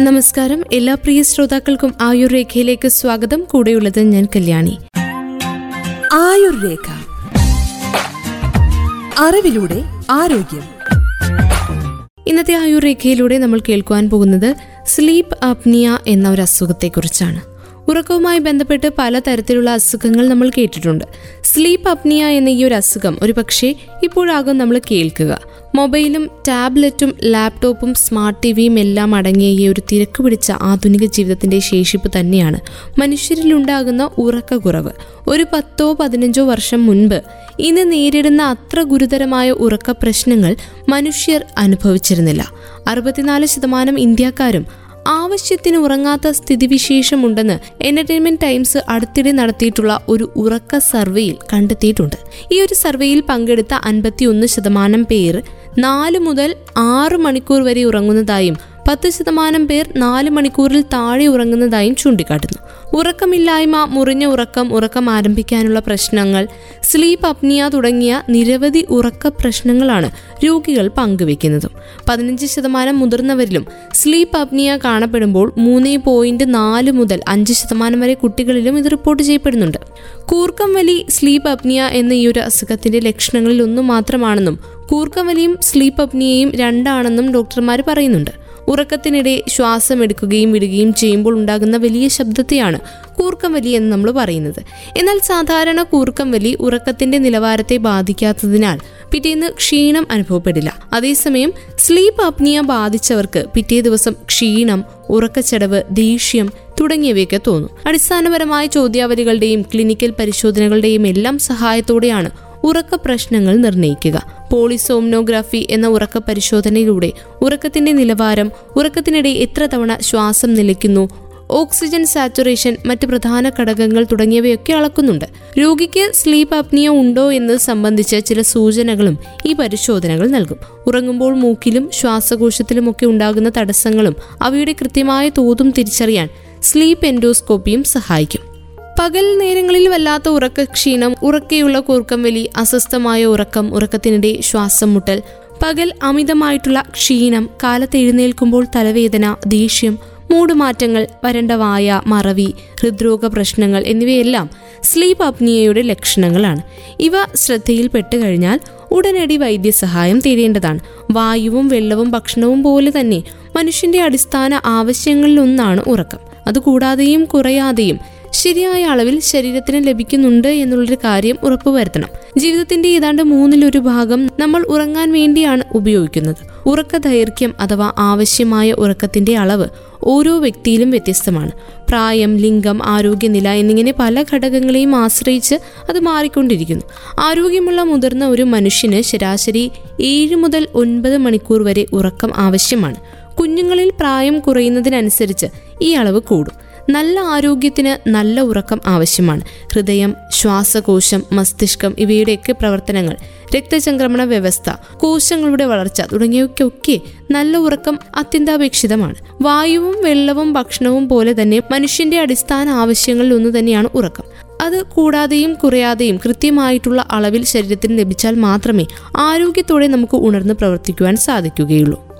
നമസ്കാരം. എല്ലാ പ്രിയ ശ്രോതാക്കൾക്കും ആയുർ രേഖയിലേക്ക് സ്വാഗതം. കൂടെയുള്ളത് ഞാൻ കല്യാണി. ആയുർ രേഖ അറിവിലൂടെ ആരോഗ്യം. ഇന്നത്തെ ആയുർ രേഖയിലൂടെ നമ്മൾ കേൾക്കുവാൻ പോകുന്നത് സ്ലീപ്പ് അപ്നിയ എന്ന ഒരു അസുഖത്തെക്കുറിച്ചാണ്. ഉറക്കവുമായി ബന്ധപ്പെട്ട് പലതരത്തിലുള്ള അസുഖങ്ങൾ നമ്മൾ കേട്ടിട്ടുണ്ട്. സ്ലീപ്പ് അപ്നിയ എന്ന ഈ ഒരു അസുഖം ഒരു പക്ഷേ ഇപ്പോഴാകും നമ്മൾ കേൾക്കുക. മൊബൈലും ടാബ്ലറ്റും ലാപ്ടോപ്പും സ്മാർട്ട് ടിവിയും എല്ലാം അടങ്ങിയ ഈ ഒരു തിരക്ക് പിടിച്ച ആധുനിക ജീവിതത്തിന്റെ ശേഷിപ്പ് തന്നെയാണ്. മനുഷ്യരിലുണ്ടാകുന്ന ഉറക്കക്കുറവ്. ഒരു പത്തോ പതിനഞ്ചോ വർഷം മുൻപ് ഇന്ന് നേരിടുന്ന അത്ര ഗുരുതരമായ ഉറക്ക പ്രശ്നങ്ങൾ മനുഷ്യർ അനുഭവിച്ചിരുന്നില്ല. അറുപത്തിനാല് ശതമാനം ഇന്ത്യക്കാരും ആവശ്യത്തിന് ഉറങ്ങാത്ത സ്ഥിതിവിശേഷമുണ്ടെന്ന് എന്റർടൈൻമെന്റ് ടൈംസ് അടുത്തിടെ നടത്തിയിട്ടുള്ള ഒരു ഉറക്ക സർവേയിൽ കണ്ടെത്തിയിട്ടുണ്ട്. ഈ ഒരു സർവേയിൽ പങ്കെടുത്ത അൻപത്തിയൊന്ന് ശതമാനം പേർ നാല് മുതൽ ആറ് മണിക്കൂർ വരെ ഉറങ്ങുന്നതായും പത്ത് ശതമാനം പേർ നാല് മണിക്കൂറിൽ താഴെ ഉറങ്ങുന്നതായും ചൂണ്ടിക്കാട്ടുന്നു. ഉറക്കമില്ലായ്മ മുറിഞ്ഞ ഉറക്കം ഉറക്കം ആരംഭിക്കാനുള്ള പ്രശ്നങ്ങൾ സ്ലീപ്പ് അപ്നിയ തുടങ്ങിയ നിരവധി ഉറക്ക പ്രശ്നങ്ങളാണ് രോഗികൾ പങ്കുവെക്കുന്നതും പതിനഞ്ച് ശതമാനം മുതിർന്നവരിലും സ്ലീപ്പ് അപ്നിയ കാണപ്പെടുമ്പോൾ മൂന്ന് പോയിന്റ് നാല് മുതൽ അഞ്ച് ശതമാനം വരെ കുട്ടികളിലും ഇത് റിപ്പോർട്ട് ചെയ്യപ്പെടുന്നുണ്ട്. കൂർക്കം വലി സ്ലീപ്പ് അപ്നിയ എന്ന ഈ ഒരു അസുഖത്തിന്റെ ലക്ഷണങ്ങളിൽ ഒന്നു മാത്രമാണെന്നും കൂർക്കം വലിയും സ്ലീപ്പ് അപ്നിയയും രണ്ടാണെന്നും ഡോക്ടർമാർ പറയുന്നുണ്ട്. ഉറക്കത്തിനിടെ ശ്വാസം എടുക്കുകയും വിടുകയും ചെയ്യുമ്പോൾ ഉണ്ടാകുന്ന വലിയ ശബ്ദത്തെയാണ് കൂർക്കം വലി എന്ന് നമ്മൾ പറയുന്നത്. എന്നാൽ സാധാരണ കൂർക്കം വലി ഉറക്കത്തിന്റെ നിലവാരത്തെ ബാധിക്കാത്തതിനാൽ പിറ്റേന്ന് ക്ഷീണം അനുഭവപ്പെടില്ല. അതേസമയം സ്ലീപ്പ് അപ്നിയ ബാധിച്ചവർക്ക് പിറ്റേ ദിവസം ക്ഷീണം ഉറക്കച്ചടവ് ദേഷ്യം തുടങ്ങിയവയൊക്കെ തോന്നും. അടിസ്ഥാനപരമായ ചോദ്യാവലികളുടെയും ക്ലിനിക്കൽ പരിശോധനകളുടെയും എല്ലാം സഹായത്തോടെയാണ് ഉറക്ക പ്രശ്നങ്ങൾ നിർണയിക്കുക പോളിസോംനോഗ്രാഫി എന്ന ഉറക്ക പരിശോധനയിലൂടെ ഉറക്കത്തിന്റെ നിലവാരം ഉറക്കത്തിനിടെ എത്ര തവണ ശ്വാസം നിലയ്ക്കുന്നു ഓക്സിജൻ സാച്ചുറേഷൻ മറ്റ് പ്രധാന ഘടകങ്ങൾ തുടങ്ങിയവയൊക്കെ അളക്കുന്നുണ്ട്. രോഗിക്ക് സ്ലീപ്പ് അപ്നിയ ഉണ്ടോ എന്ന് സംബന്ധിച്ച ചില സൂചനകളും ഈ പരിശോധനകൾ നൽകും. ഉറങ്ങുമ്പോൾ മൂക്കിലും ശ്വാസകോശത്തിലുമൊക്കെ ഉണ്ടാകുന്ന തടസ്സങ്ങളും അവയുടെ കൃത്യമായ തോതും തിരിച്ചറിയാൻ സ്ലീപ്പ് എൻഡോസ്കോപ്പിയും സഹായിക്കും. പകൽ നേരങ്ങളിൽ വല്ലാത്ത ഉറക്ക ക്ഷീണം ഉറക്കെയുള്ള കൂർക്കം വലി അസ്വസ്ഥമായ ഉറക്കം ഉറക്കത്തിനിടെ ശ്വാസം മുട്ടൽ. പകൽ അമിതമായിട്ടുള്ള ക്ഷീണം കാലത്ത് എഴുന്നേൽക്കുമ്പോൾ തലവേദന ദേഷ്യം മൂടുമാറ്റങ്ങൾ വരണ്ട വായ മറവി ഹൃദ്രോഗ പ്രശ്നങ്ങൾ എന്നിവയെല്ലാം സ്ലീപ്പ് അപ്നിയയുടെ ലക്ഷണങ്ങളാണ്. ഇവ ശ്രദ്ധയിൽപ്പെട്ട് കഴിഞ്ഞാൽ ഉടനടി വൈദ്യസഹായം തേടേണ്ടതാണ്. വായുവും വെള്ളവും ഭക്ഷണവും പോലെ തന്നെ മനുഷ്യന്റെ അടിസ്ഥാന ആവശ്യങ്ങളിലൊന്നാണ് ഉറക്കം. അതുകൂടാതെയും കുറയാതെയും ശരിയായ അളവിൽ ശരീരത്തിന് ലഭിക്കുന്നുണ്ട് എന്നുള്ളൊരു കാര്യം ഉറപ്പുവരുത്തണം. ജീവിതത്തിന്റെ ഏതാണ്ട് മൂന്നിലൊരു ഭാഗം നമ്മൾ ഉറങ്ങാൻ വേണ്ടിയാണ് ഉപയോഗിക്കുന്നത്. ഉറക്ക ദൈർഘ്യം അഥവാ ആവശ്യമായ ഉറക്കത്തിന്റെ അളവ് ഓരോ വ്യക്തിയിലും വ്യത്യസ്തമാണ്. പ്രായം ലിംഗം ആരോഗ്യനില എന്നിങ്ങനെ പല ഘടകങ്ങളെയും ആശ്രയിച്ച് അത് മാറിക്കൊണ്ടിരിക്കുന്നു. ആരോഗ്യമുള്ള മുതിർന്ന ഒരു മനുഷ്യന് ശരാശരി ഏഴ് മുതൽ ഒൻപത് മണിക്കൂർ വരെ ഉറക്കം ആവശ്യമാണ്. കുഞ്ഞുങ്ങളിൽ പ്രായം കുറയുന്നതിനനുസരിച്ച് ഈ അളവ് കൂടും. നല്ല ആരോഗ്യത്തിന് നല്ല ഉറക്കം ആവശ്യമാണ്. ഹൃദയം ശ്വാസകോശം മസ്തിഷ്കം ഇവയുടെയൊക്കെ പ്രവർത്തനങ്ങൾ. രക്തചംക്രമണ വ്യവസ്ഥ കോശങ്ങളുടെ വളർച്ച തുടങ്ങിയവയ്ക്കൊക്കെ നല്ല ഉറക്കം അത്യന്താപേക്ഷിതമാണ്. വായുവും വെള്ളവും ഭക്ഷണവും പോലെ തന്നെ മനുഷ്യന്റെ അടിസ്ഥാന ആവശ്യങ്ങളിൽ ഒന്ന് തന്നെയാണ് ഉറക്കം. അത് കൂടാതെയും കുറയാതെയും കൃത്യമായിട്ടുള്ള അളവിൽ ശരീരത്തിന് ലഭിച്ചാൽ മാത്രമേ ആരോഗ്യത്തോടെ നമുക്ക് ഉണർന്ന് പ്രവർത്തിക്കുവാൻ സാധിക്കുകയുള്ളൂ.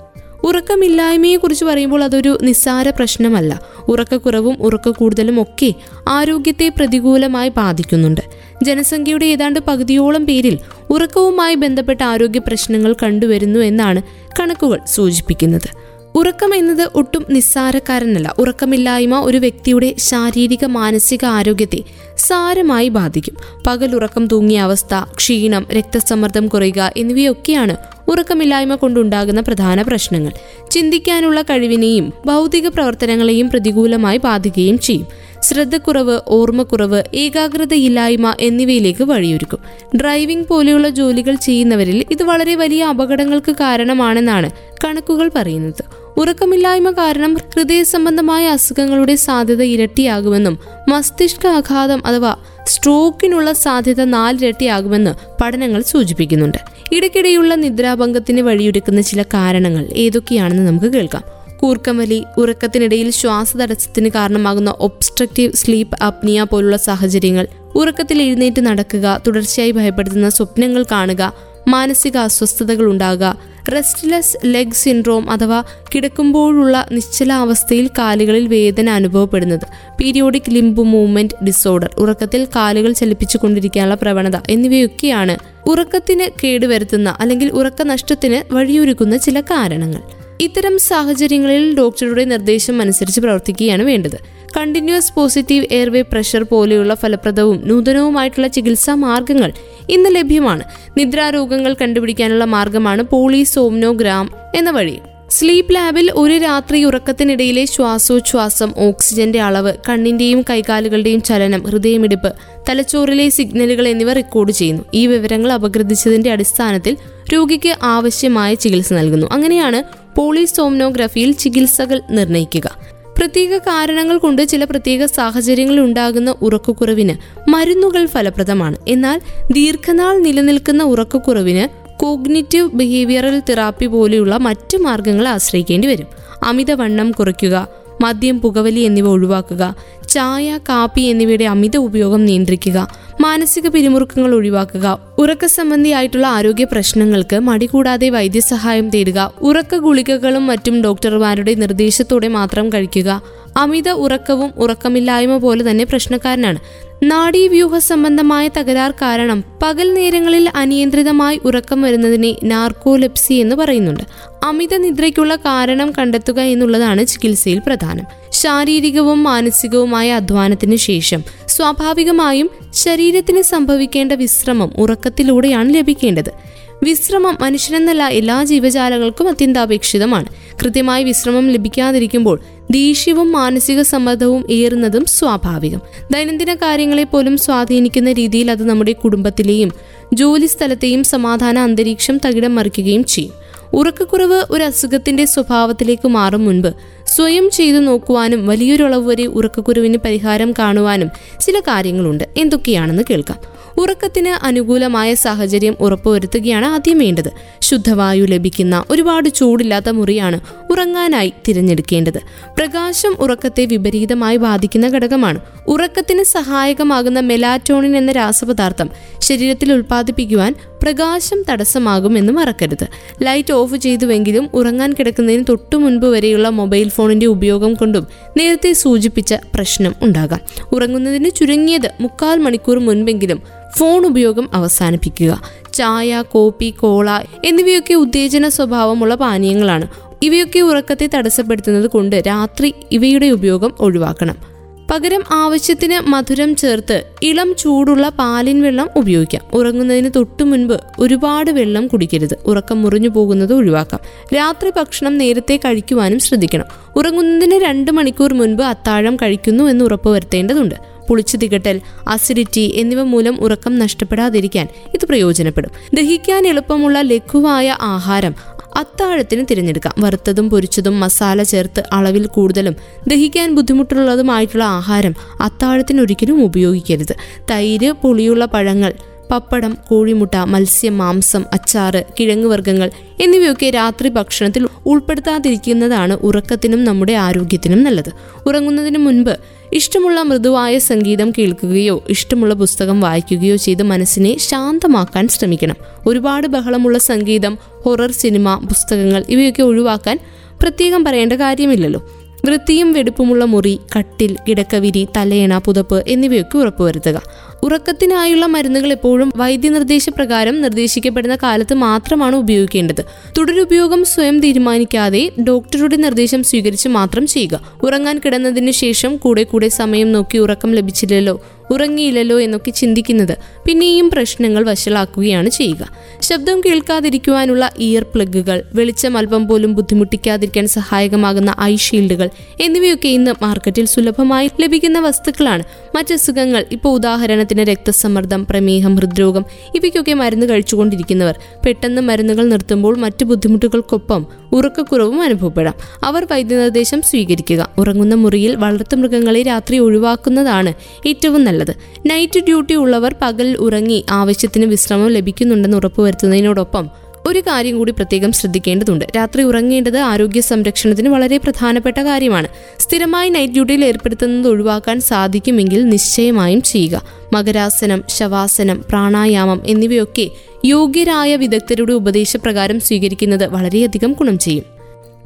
ഉറക്കമില്ലായ്മയെക്കുറിച്ച് പറയുമ്പോൾ അതൊരു നിസ്സാര പ്രശ്നമല്ല. ഉറക്കക്കുറവും ഉറക്ക കൂടുതലും ഒക്കെ ആരോഗ്യത്തെ പ്രതികൂലമായി ബാധിക്കുന്നുണ്ട്. ജനസംഖ്യയുടെ ഏതാണ്ട് പകുതിയോളം പേരിൽ ഉറക്കവുമായി ബന്ധപ്പെട്ട ആരോഗ്യ പ്രശ്നങ്ങൾ കണ്ടുവരുന്നു എന്നാണ് കണക്കുകൾ സൂചിപ്പിക്കുന്നത്. ഉറക്കം എന്നത് ഒട്ടും നിസ്സാരക്കാരനല്ല. ഉറക്കമില്ലായ്മ ഒരു വ്യക്തിയുടെ ശാരീരിക മാനസിക ആരോഗ്യത്തെ സാരമായി ബാധിക്കും. പകലുറക്കം തൂങ്ങിയ അവസ്ഥ ക്ഷീണം രക്തസമ്മർദ്ദം കുറയുക എന്നിവയൊക്കെയാണ് ഉറക്കമില്ലായ്മ കൊണ്ടുണ്ടാകുന്ന പ്രധാന പ്രശ്നങ്ങൾ. ചിന്തിക്കാനുള്ള കഴിവിനെയും ഭൗതിക പ്രവർത്തനങ്ങളെയും പ്രതികൂലമായി ബാധിക്കുകയും ചെയ്യും. ശ്രദ്ധക്കുറവ് ഓർമ്മക്കുറവ് ഏകാഗ്രതയില്ലായ്മ എന്നിവയിലേക്ക് വഴിയൊരുക്കും. ഡ്രൈവിംഗ് പോലെയുള്ള ജോലികൾ ചെയ്യുന്നവരിൽ ഇത് വളരെ വലിയ അപകടങ്ങൾക്ക് കാരണമാണെന്നാണ് കണക്കുകൾ പറയുന്നത്. ഉറക്കമില്ലായ്മ കാരണം ഹൃദയ സംബന്ധമായ അസുഖങ്ങളുടെ സാധ്യത ഇരട്ടിയാകുമെന്നും മസ്തിഷ്കാഘാതം അഥവാ സ്ട്രോക്കിനുള്ള സാധ്യത നാലിരട്ടിയാകുമെന്ന് പഠനങ്ങൾ സൂചിപ്പിക്കുന്നുണ്ട്. ഇടയ്ക്കിടെയുള്ള നിദ്രാഭംഗത്തിന് വഴിയൊരുക്കുന്ന ചില കാരണങ്ങൾ ഏതൊക്കെയാണെന്ന് നമുക്ക് കേൾക്കാം. കൂർക്കമലി ഉറക്കത്തിനിടയിൽ ശ്വാസതടസ്സത്തിന് കാരണമാകുന്ന ഒബ്സ്ട്രക്റ്റീവ് സ്ലീപ്പ് അപ്നിയ പോലുള്ള സാഹചര്യങ്ങൾ ഉറക്കത്തിൽ എഴുന്നേറ്റ് നടക്കുക തുടർച്ചയായി ഭയപ്പെടുത്തുന്ന സ്വപ്നങ്ങൾ കാണുക മാനസിക അസ്വസ്ഥതകൾ ഉണ്ടാകുക റെസ്റ്റ്ലെസ് ലെഗ് സിൻഡ്രോം അഥവാ കിടക്കുമ്പോഴുള്ള നിശ്ചലാവസ്ഥയിൽ കാലുകളിൽ വേദന അനുഭവപ്പെടുന്നത്. പീരിയോഡിക് ലിംബ് മൂവ്മെന്റ് ഡിസോർഡർ ഉറക്കത്തിൽ കാലുകൾ ചലിപ്പിച്ചു കൊണ്ടിരിക്കാനുള്ള പ്രവണത എന്നിവയൊക്കെയാണ് ഉറക്കത്തിന് കേടുവരുത്തുന്ന അല്ലെങ്കിൽ ഉറക്ക നഷ്ടത്തിന് വഴിയൊരുക്കുന്ന ചില കാരണങ്ങൾ. ഇത്തരം സാഹചര്യങ്ങളിൽ ഡോക്ടറുടെ നിർദ്ദേശം അനുസരിച്ച് പ്രവർത്തിക്കുകയാണ് വേണ്ടത്. കണ്ടിന്യൂസ് പോസിറ്റീവ് എയർവേ പ്രഷർ പോലെയുള്ള ഫലപ്രദവും നൂതനവുമായിട്ടുള്ള ചികിത്സാ മാർഗങ്ങൾ ഇന്ന് ലഭ്യമാണ്. നിദ്രാരോഗങ്ങൾ കണ്ടുപിടിക്കാനുള്ള മാർഗമാണ് പോളിസോംനോഗ്രാം എന്ന വഴി. സ്ലീപ്പ് ലാബിൽ ഒരു രാത്രി ഉറക്കത്തിനിടയിലെ ശ്വാസോച്ഛ്വാസം ഓക്സിജന്റെ അളവ് കണ്ണിന്റെയും കൈകാലുകളുടെയും ചലനം ഹൃദയമിടിപ്പ് തലച്ചോറിലെ സിഗ്നലുകൾ എന്നിവ റെക്കോർഡ് ചെയ്യുന്നു. ഈ വിവരങ്ങൾ അപഗ്രഥിച്ചതിന്റെ അടിസ്ഥാനത്തിൽ രോഗിക്ക് ആവശ്യമായ ചികിത്സ നൽകുന്നു. അങ്ങനെയാണ് പോളിസോംനോഗ്രഫിയിൽ ചികിത്സകൾ നിർണയിക്കുക പ്രത്യേക കാരണങ്ങൾ കൊണ്ട് ചില പ്രത്യേക സാഹചര്യങ്ങളിൽ ഉണ്ടാകുന്ന ഉറക്കക്കുറവിന് മരുന്നുകൾ ഫലപ്രദമാണ്. എന്നാൽ ദീർഘനാൾ നിലനിൽക്കുന്ന ഉറക്കക്കുറവിന് കോഗ്നിറ്റീവ് ബിഹേവിയറൽ തെറാപ്പി പോലെയുള്ള മറ്റ് മാർഗങ്ങൾ ആശ്രയിക്കേണ്ടി വരും. അമിതവണ്ണം കുറയ്ക്കുക മദ്യം പുകവലി എന്നിവ ഒഴിവാക്കുക. ചായ കാപ്പി എന്നിവയുടെ അമിത ഉപയോഗം നിയന്ത്രിക്കുക. മാനസിക പിരിമുറുക്കങ്ങൾ ഒഴിവാക്കുക. ഉറക്ക സംബന്ധിയായിട്ടുള്ള ആരോഗ്യ പ്രശ്നങ്ങൾക്ക് മടികൂടാതെ വൈദ്യസഹായം തേടുക. ഉറക്ക ഗുളികകളും മറ്റും ഡോക്ടർമാരുടെ നിർദ്ദേശത്തോടെ മാത്രം കഴിക്കുക. അമിത ഉറക്കവും ഉറക്കമില്ലായ്മ പോലെ തന്നെ പ്രശ്നക്കാരനാണ്. നാഡീവ്യൂഹ സംബന്ധമായ തകരാർ കാരണം പകൽ നേരങ്ങളിൽ അനിയന്ത്രിതമായി ഉറക്കം വരുന്നതിനെ നാർക്കോലെപ്സി എന്ന് പറയുന്നുണ്ട്. അമിത നിദ്രയ്ക്കുള്ള കാരണം കണ്ടെത്തുക എന്നുള്ളതാണ് ചികിത്സയിൽ പ്രധാനം. ശാരീരികവും മാനസികവുമായ അധ്വാനത്തിന് ശേഷം സ്വാഭാവികമായും ശരീരത്തിന് സംഭവിക്കേണ്ട വിശ്രമം ഉറക്കത്തിലൂടെയാണ് ലഭിക്കേണ്ടത്. വിശ്രമം മനുഷ്യനെന്നല്ല എല്ലാ ജീവജാലങ്ങൾക്കും അത്യന്താപേക്ഷിതമാണ്. കൃത്യമായി വിശ്രമം ലഭിക്കാതിരിക്കുമ്പോൾ ദേഷ്യവും മാനസിക സമ്മർദ്ദവും ഏറുന്നതും സ്വാഭാവികം. ദൈനംദിന കാര്യങ്ങളെ പോലും സ്വാധീനിക്കുന്ന രീതിയിൽ അത് നമ്മുടെ കുടുംബത്തിലെയും ജോലി സ്ഥലത്തെയും സമാധാന അന്തരീക്ഷം തകിടം മറിക്കുകയും ചെയ്യും. ഉറക്കക്കുറവ് ഒരു അസുഖത്തിന്റെ സ്വഭാവത്തിലേക്ക് മാറും മുൻപ് സ്വയം ചെയ്തു നോക്കുവാനും വലിയൊരളവ് വരെ ഉറക്കക്കുറവിന് പരിഹാരം കാണുവാനും ചില കാര്യങ്ങളുണ്ട്. എന്തൊക്കെയാണെന്ന് കേൾക്കാം. ഉറക്കത്തിന് അനുകൂലമായ സാഹചര്യം ഉറപ്പുവരുത്തുകയാണ് ആദ്യം വേണ്ടത്. ശുദ്ധവായു ലഭിക്കുന്ന ഒരുപാട് ചൂടില്ലാത്ത മുറിയാണ് ഉറങ്ങാനായി തിരഞ്ഞെടുക്കേണ്ടത്. പ്രകാശം ഉറക്കത്തെ വിപരീതമായി ബാധിക്കുന്ന ഘടകമാണ്. ഉറക്കത്തിന് സഹായകമാകുന്ന മെലാറ്റോണിൻ എന്ന രാസപദാർത്ഥം ശരീരത്തിൽ ഉൽപ്പാദിപ്പിക്കുവാൻ പ്രകാശം തടസ്സമാകുമെന്ന് മറക്കരുത്. ലൈറ്റ് ഓഫ് ചെയ്തുവെങ്കിലും ഉറങ്ങാൻ കിടക്കുന്നതിന് തൊട്ടു മുൻപ് വരെയുള്ള മൊബൈൽ ഫോണിന്റെ ഉപയോഗം കൊണ്ടും നേരത്തെ സൂചിപ്പിച്ച പ്രശ്നം ഉണ്ടാകാം. ഉറങ്ങുന്നതിന് ചുരുങ്ങിയത് മുക്കാൽ മണിക്കൂർ മുൻപെങ്കിലും ഫോൺ ഉപയോഗം അവസാനിപ്പിക്കുക. ചായ കോപ്പി കോള എന്നിവയൊക്കെ ഉത്തേജന സ്വഭാവമുള്ള പാനീയങ്ങളാണ്. ഇവയൊക്കെ ഉറക്കത്തെ തടസ്സപ്പെടുത്തുന്നത് കൊണ്ട് രാത്രി ഇവയുടെ ഉപയോഗം ഒഴിവാക്കണം. പകരം ആവശ്യത്തിന് മധുരം ചേർത്ത് ഇളം ചൂടുള്ള പാലിൻ വെള്ളം ഉപയോഗിക്കാം. ഉറങ്ങുന്നതിന് തൊട്ടു മുൻപ് ഒരുപാട് വെള്ളം കുടിക്കരുത്. ഉറക്കം മുറിഞ്ഞു പോകുന്നത് ഒഴിവാക്കാം. രാത്രി ഭക്ഷണം നേരത്തെ കഴിക്കുവാനും ശ്രദ്ധിക്കണം. ഉറങ്ങുന്നതിന് രണ്ട് മണിക്കൂർ മുൻപ് അത്താഴം കഴിക്കുന്നു എന്ന് ഉറപ്പുവരുത്തേണ്ടതുണ്ട്. പുളിച്ചു തികട്ടൽ അസിഡിറ്റി എന്നിവ മൂലം ഉറക്കം നഷ്ടപ്പെടാതിരിക്കാൻ ഇത് പ്രയോജനപ്പെടും. ദഹിക്കാൻ എളുപ്പമുള്ള ലഘുവായ ആഹാരം അത്താഴത്തിന് തിരഞ്ഞെടുക്കാം. വറുത്തതും പൊരിച്ചതും മസാല ചേർത്ത് അളവിൽ കൂടുതലും ദഹിക്കാൻ ബുദ്ധിമുട്ടുള്ളതുമായിട്ടുള്ള ആഹാരം അത്താഴത്തിന് ഒരിക്കലും ഉപയോഗിക്കരുത്. തൈര് പുളിയുള്ള പഴങ്ങൾ പപ്പടം കോഴിമുട്ട മത്സ്യം മാംസം അച്ചാറ് കിഴങ്ങ് വർഗങ്ങൾ എന്നിവയൊക്കെ രാത്രി ഭക്ഷണത്തിൽ ഉൾപ്പെടുത്താതിരിക്കുന്നതാണ് ഉറക്കത്തിനും നമ്മുടെ ആരോഗ്യത്തിനും നല്ലത്. ഉറങ്ങുന്നതിന് മുൻപ് ഇഷ്ടമുള്ള മൃദുവായ സംഗീതം കേൾക്കുകയോ ഇഷ്ടമുള്ള പുസ്തകം വായിക്കുകയോ ചെയ്ത് മനസ്സിനെ ശാന്തമാക്കാൻ ശ്രമിക്കണം. ഒരുപാട് ബഹളമുള്ള സംഗീതം ഹൊറർ സിനിമ പുസ്തകങ്ങൾ ഇവയൊക്കെ ഒഴിവാക്കാൻ പ്രത്യേകം പറയേണ്ട കാര്യമില്ലല്ലോ. വൃത്തിയും വെടുപ്പുമുള്ള മുറി കട്ടിൽ കിടക്കവിരി തലയണ പുതപ്പ് എന്നിവയൊക്കെ ഉറപ്പുവരുത്തുക. ഉറക്കത്തിനായുള്ള മരുന്നുകൾ എപ്പോഴും വൈദ്യനിർദ്ദേശപ്രകാരം നിർദ്ദേശിക്കപ്പെടുന്ന കാലത്ത് മാത്രമാണ് ഉപയോഗിക്കേണ്ടത്. തുടരുപയോഗം സ്വയം തീരുമാനിക്കാതെ ഡോക്ടറുടെ നിർദ്ദേശം സ്വീകരിച്ച് മാത്രം ചെയ്യുക. ഉറങ്ങാൻ കിടന്നതിന് ശേഷം കൂടെ കൂടെ സമയം നോക്കി ഉറക്കം ലഭിച്ചില്ലല്ലോ. ഉറങ്ങിയില്ലല്ലോ എന്നൊക്കെ ചിന്തിക്കുന്നത്. പിന്നെയും പ്രശ്നങ്ങൾ വഷളാക്കുകയാണ് ചെയ്യുക. ശബ്ദം കേൾക്കാതിരിക്കുവാനുള്ള ഇയർ പ്ലഗുകൾ വെളിച്ചം അല്പം പോലും ബുദ്ധിമുട്ടിക്കാതിരിക്കാൻ സഹായകമാകുന്ന ഐ ഷീൽഡുകൾ എന്നിവയൊക്കെ ഇന്ന് മാർക്കറ്റിൽ സുലഭമായി ലഭിക്കുന്ന വസ്തുക്കളാണ്. മറ്റസുഖങ്ങൾ ഇപ്പോൾ ഉദാഹരണത്തിന് രക്തസമ്മർദ്ദം പ്രമേഹം ഹൃദ്രോഗം ഇവയ്ക്കൊക്കെ മരുന്ന് കഴിച്ചുകൊണ്ടിരിക്കുന്നവർ. പെട്ടെന്ന് മരുന്നുകൾ നിർത്തുമ്പോൾ മറ്റു ബുദ്ധിമുട്ടുകൾക്കൊപ്പം ഉറക്കക്കുറവും അനുഭവപ്പെടാം. അവർ വൈദ്യനിർദ്ദേശം സ്വീകരിക്കുക. ഉറങ്ങുന്ന മുറിയിൽ വളർത്തുമൃഗങ്ങളെ രാത്രി ഒഴിവാക്കുന്നതാണ് ഏറ്റവും നല്ലത്. നൈറ്റ് ഡ്യൂട്ടി ഉള്ളവർ പകൽ ഉറങ്ങി ആവശ്യത്തിന് വിശ്രമം ലഭിക്കുന്നുണ്ടെന്ന് ഉറപ്പുവരുത്തുന്നതിനോടൊപ്പം ഒരു കാര്യം കൂടി പ്രത്യേകം ശ്രദ്ധിക്കേണ്ടതുണ്ട്. രാത്രി ഉറങ്ങേണ്ടത് ആരോഗ്യ സംരക്ഷണത്തിന് വളരെ പ്രധാനപ്പെട്ട കാര്യമാണ്. സ്ഥിരമായി നൈറ്റ് ഡ്യൂട്ടിയിൽ ഏർപ്പെടുത്തുന്നത് ഒഴിവാക്കാൻ സാധിക്കുമെങ്കിൽ നിശ്ചയമായും ചെയ്യുക. മകരാസനം ശവാസനം പ്രാണായാമം എന്നിവയൊക്കെ യോഗ്യരായ വിദഗ്ധരുടെ ഉപദേശപ്രകാരം സ്വീകരിക്കുന്നത് വളരെയധികം ഗുണം ചെയ്യും.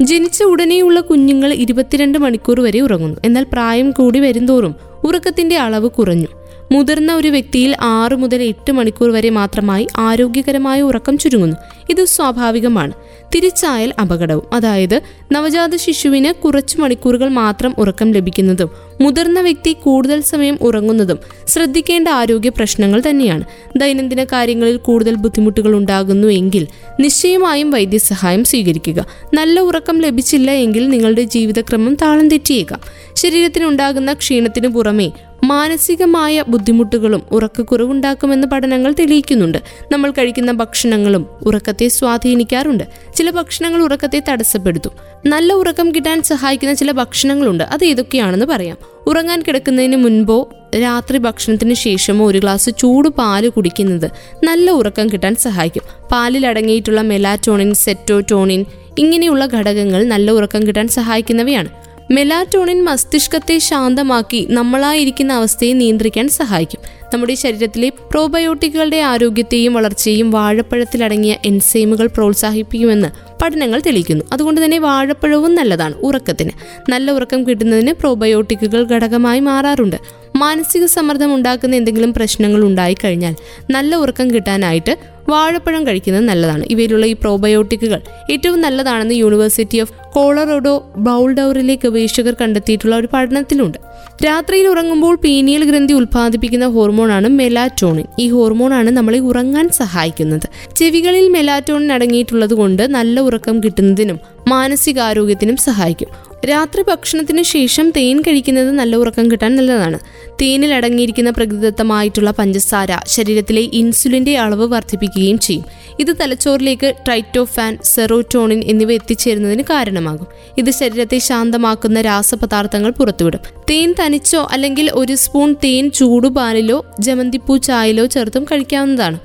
ജനിച്ച ഉടനെയുള്ള കുഞ്ഞുങ്ങൾ ഇരുപത്തിരണ്ട് മണിക്കൂർ വരെ ഉറങ്ങുന്നു. എന്നാൽ പ്രായം കൂടി വരുംതോറും ഉറക്കത്തിന്റെ അളവ് കുറഞ്ഞു. മുതിർന്ന ഒരു വ്യക്തിയിൽ ആറു മുതൽ എട്ട് മണിക്കൂർ വരെ മാത്രമായി ആരോഗ്യകരമായ ഉറക്കം ചുരുങ്ങുന്നു. ഇത് സ്വാഭാവികമാണ്. തിരിച്ചായാൽ അപകടവും. അതായത് നവജാത ശിശുവിന് കുറച്ചു മണിക്കൂറുകൾ മാത്രം ഉറക്കം ലഭിക്കുന്നതും മുതിർന്ന വ്യക്തി കൂടുതൽ സമയം ഉറങ്ങുന്നതും ശ്രദ്ധിക്കേണ്ട ആരോഗ്യ പ്രശ്നങ്ങൾ തന്നെയാണ്. ദൈനംദിന കാര്യങ്ങളിൽ കൂടുതൽ ബുദ്ധിമുട്ടുകൾ ഉണ്ടാകുന്നു എങ്കിൽ നിശ്ചയമായും വൈദ്യസഹായം സ്വീകരിക്കുക. നല്ല ഉറക്കം ലഭിച്ചില്ല എങ്കിൽ നിങ്ങളുടെ ജീവിതക്രമം താളം തെറ്റിയേക്കാം. ശരീരത്തിനുണ്ടാകുന്ന ക്ഷീണത്തിനു പുറമെ മാനസികമായ ബുദ്ധിമുട്ടുകളും ഉറക്കക്കുറവുണ്ടാക്കുമെന്ന് പഠനങ്ങൾ തെളിയിക്കുന്നുണ്ട്. നമ്മൾ കഴിക്കുന്ന ഭക്ഷണങ്ങളും ഉറക്കത്തെ സ്വാധീനിക്കാറുണ്ട്. ചില ഭക്ഷണങ്ങൾ ഉറക്കത്തെ തടസ്സപ്പെടുത്തും. നല്ല ഉറക്കം കിട്ടാൻ സഹായിക്കുന്ന ചില ഭക്ഷണങ്ങളുണ്ട്. അത് ഏതൊക്കെയാണെന്ന് പറയാം. ഉറങ്ങാൻ കിടക്കുന്നതിന് മുൻപോ രാത്രി ഭക്ഷണത്തിന് ശേഷമോ ഒരു ഗ്ലാസ് ചൂട് പാൽ കുടിക്കുന്നത് നല്ല ഉറക്കം കിട്ടാൻ സഹായിക്കും. പാലിൽ അടങ്ങിയിട്ടുള്ള മെലാറ്റോണിൻ സെറ്റോറ്റോണിൻ ഇങ്ങനെയുള്ള ഘടകങ്ങൾ നല്ല ഉറക്കം കിട്ടാൻ സഹായിക്കുന്നവയാണ്. മെലാറ്റോണിൻ മസ്തിഷ്കത്തെ ശാന്തമാക്കി നമ്മളായിരിക്കുന്ന അവസ്ഥയെ നിയന്ത്രിക്കാൻ സഹായിക്കും. നമ്മുടെ ശരീരത്തിലെ പ്രോബയോട്ടിക്കുകളുടെ ആരോഗ്യത്തെയും വളർച്ചയെയും വാഴപ്പഴത്തിലടങ്ങിയ എൻസൈമുകൾ പ്രോത്സാഹിപ്പിക്കുമെന്ന് പഠനങ്ങൾ തെളിയിക്കുന്നു. അതുകൊണ്ട് തന്നെ വാഴപ്പഴവും നല്ലതാണ് ഉറക്കത്തിന്. നല്ല ഉറക്കം കിട്ടുന്നതിന് പ്രോബയോട്ടിക്കുകൾ ഘടകമായി മാറാറുണ്ട്. മാനസിക സമ്മർദ്ദം ഉണ്ടാക്കുന്ന എന്തെങ്കിലും പ്രശ്നങ്ങൾ ഉണ്ടായിക്കഴിഞ്ഞാൽ നല്ല ഉറക്കം കിട്ടാനായിട്ട് വാഴപ്പഴം കഴിക്കുന്നത് നല്ലതാണ്. ഇവയിലുള്ള ഈ പ്രോബയോട്ടിക്കുകൾ ഏറ്റവും നല്ലതാണെന്ന് യൂണിവേഴ്സിറ്റി ഓഫ് കോളറോഡോ ബൗൾഡൌറിലെ ഗവേഷകർ കണ്ടെത്തിയിട്ടുള്ള ഒരു പഠനത്തിലുണ്ട്. രാത്രിയിൽ ഉറങ്ങുമ്പോൾ പീനിയൽ ഗ്രന്ഥി ഉൽപ്പാദിപ്പിക്കുന്ന ഹോർമോണാണ് മെലാറ്റോണിൻ. ഈ ഹോർമോണാണ് നമ്മളെ ഉറങ്ങാൻ സഹായിക്കുന്നത്. ചെവികളിൽ മെലാറ്റോണിൻ അടങ്ങിയിട്ടുള്ളത് കൊണ്ട് നല്ല ഉറക്കം കിട്ടുന്നതിനും മാനസികാരോഗ്യത്തിനും സഹായിക്കും. രാത്രി ഭക്ഷണത്തിന് ശേഷം തേൻ കഴിക്കുന്നത് നല്ല ഉറക്കം കിട്ടാൻ നല്ലതാണ്. തേനിൽ അടങ്ങിയിരിക്കുന്ന പ്രകൃതിദത്തമായിട്ടുള്ള പഞ്ചസാര ശരീരത്തിലെ ഇൻസുലിന്റെ അളവ് വർദ്ധിപ്പിക്കുകയും ചെയ്യും. ഇത് തലച്ചോറിലേക്ക് ട്രൈറ്റോഫാൻ സെറോട്ടോണിൻ എന്നിവ എത്തിച്ചേരുന്നതിന് കാരണമാകും. ഇത് ശരീരത്തെ ശാന്തമാക്കുന്ന രാസപദാർത്ഥങ്ങൾ പുറത്തുവിടും. തേൻ തനിച്ചോ അല്ലെങ്കിൽ ഒരു സ്പൂൺ തേൻ ചൂടുപാലിലോ ജമന്തിപ്പൂ ചായയിലോ ചേർത്തും കഴിക്കാവുന്നതാണ്.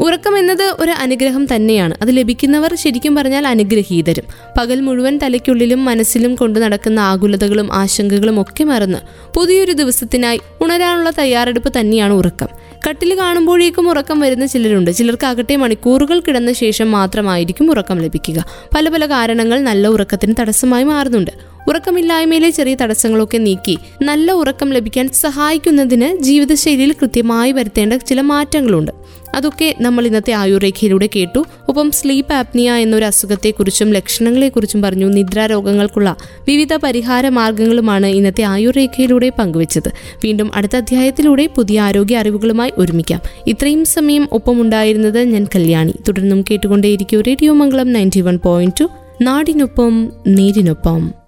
ഉറക്കം എന്നത് ഒരു അനുഗ്രഹം തന്നെയാണ്. അത് ലഭിക്കുന്നവർ ശരിക്കും പറഞ്ഞാൽ അനുഗ്രഹീതരും. പകൽ മുഴുവൻ തലയ്ക്കുള്ളിലും മനസ്സിലും കൊണ്ടു നടക്കുന്ന ആകുലതകളും ആശങ്കകളും ഒക്കെ മറന്ന് പുതിയൊരു ദിവസത്തിനായി ഉണരാനുള്ള തയ്യാറെടുപ്പ് തന്നെയാണ് ഉറക്കം. കട്ടിൽ കാണുമ്പോഴേക്കും ഉറക്കം വരുന്ന ചിലരുണ്ട്. ചിലർക്കാകട്ടെ മണിക്കൂറുകൾ കിടന്ന ശേഷം മാത്രമായിരിക്കും ഉറക്കം ലഭിക്കുക. പല പല കാരണങ്ങൾ നല്ല ഉറക്കത്തിന് തടസ്സമായി മാറുന്നുണ്ട്. ഉറക്കമില്ലായ്മയിലെ ചെറിയ തടസ്സങ്ങളൊക്കെ നീക്കി നല്ല ഉറക്കം ലഭിക്കാൻ സഹായിക്കുന്നതിന് ജീവിതശൈലിയിൽ കൃത്യമായി വരുത്തേണ്ട ചില മാറ്റങ്ങളുണ്ട്. അതൊക്കെ നമ്മൾ ഇന്നത്തെ ആയുർരേഖയിലൂടെ കേട്ടു. ഒപ്പം സ്ലീപ്പ് ആപ്നിയ എന്നൊരു അസുഖത്തെക്കുറിച്ചും ലക്ഷണങ്ങളെക്കുറിച്ചും പറഞ്ഞു നിദ്രാരോഗങ്ങൾക്കുള്ള വിവിധ പരിഹാര മാർഗങ്ങളുമാണ് ഇന്നത്തെ ആയുർരേഖയിലൂടെ പങ്കുവച്ചത്. വീണ്ടും അടുത്ത അധ്യായത്തിലൂടെ പുതിയ ആരോഗ്യ അറിവുകളുമായി ഒരുമിക്കാം. ഇത്രയും സമയം ഒപ്പമുണ്ടായിരുന്നത് ഞാൻ കല്യാണി. തുടർന്നും കേട്ടുകൊണ്ടേയിരിക്കും radio Mangalam ninety one point two. നാടിനൊപ്പം നേരിനൊപ്പം.